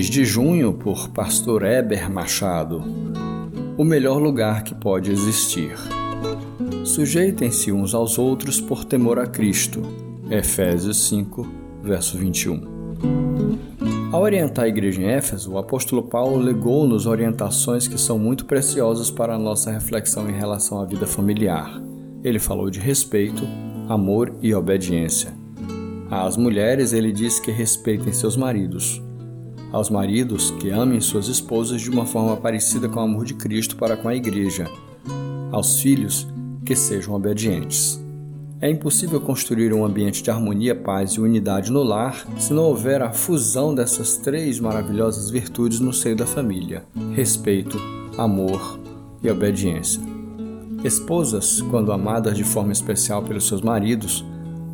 de junho, por Pastor Eber Machado. O melhor lugar que pode existir. Sujeitem-se uns aos outros por temor a Cristo. Efésios 5, verso 21. Ao orientar a igreja em Éfeso, o apóstolo Paulo legou-nos orientações que são muito preciosas para a nossa reflexão em relação à vida familiar. Ele falou de respeito, amor e obediência. Às mulheres, ele diz que respeitem seus maridos. Aos maridos, que amem suas esposas de uma forma parecida com o amor de Cristo para com a igreja. Aos filhos, que sejam obedientes. É impossível construir um ambiente de harmonia, paz e unidade no lar se não houver a fusão dessas três maravilhosas virtudes no seio da família: respeito, amor e obediência. Esposas, quando amadas de forma especial pelos seus maridos,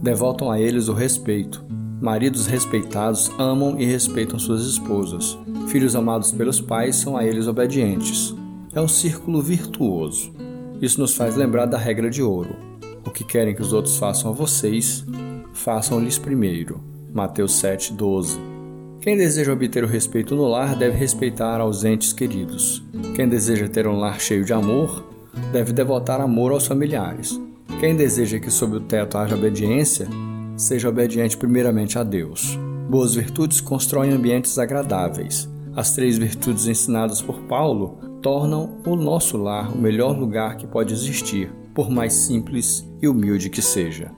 devotam a eles o respeito. Maridos respeitados amam e respeitam suas esposas. Filhos amados pelos pais são a eles obedientes. É um círculo virtuoso. Isso nos faz lembrar da regra de ouro: o que querem que os outros façam a vocês, façam-lhes primeiro. Mateus 7:12. Quem deseja obter o respeito no lar deve respeitar aos entes queridos. Quem deseja ter um lar cheio de amor deve devotar amor aos familiares. Quem deseja que sob o teto haja obediência, seja obediente primeiramente a Deus. Boas virtudes constroem ambientes agradáveis. As três virtudes ensinadas por Paulo tornam o nosso lar o melhor lugar que pode existir, por mais simples e humilde que seja.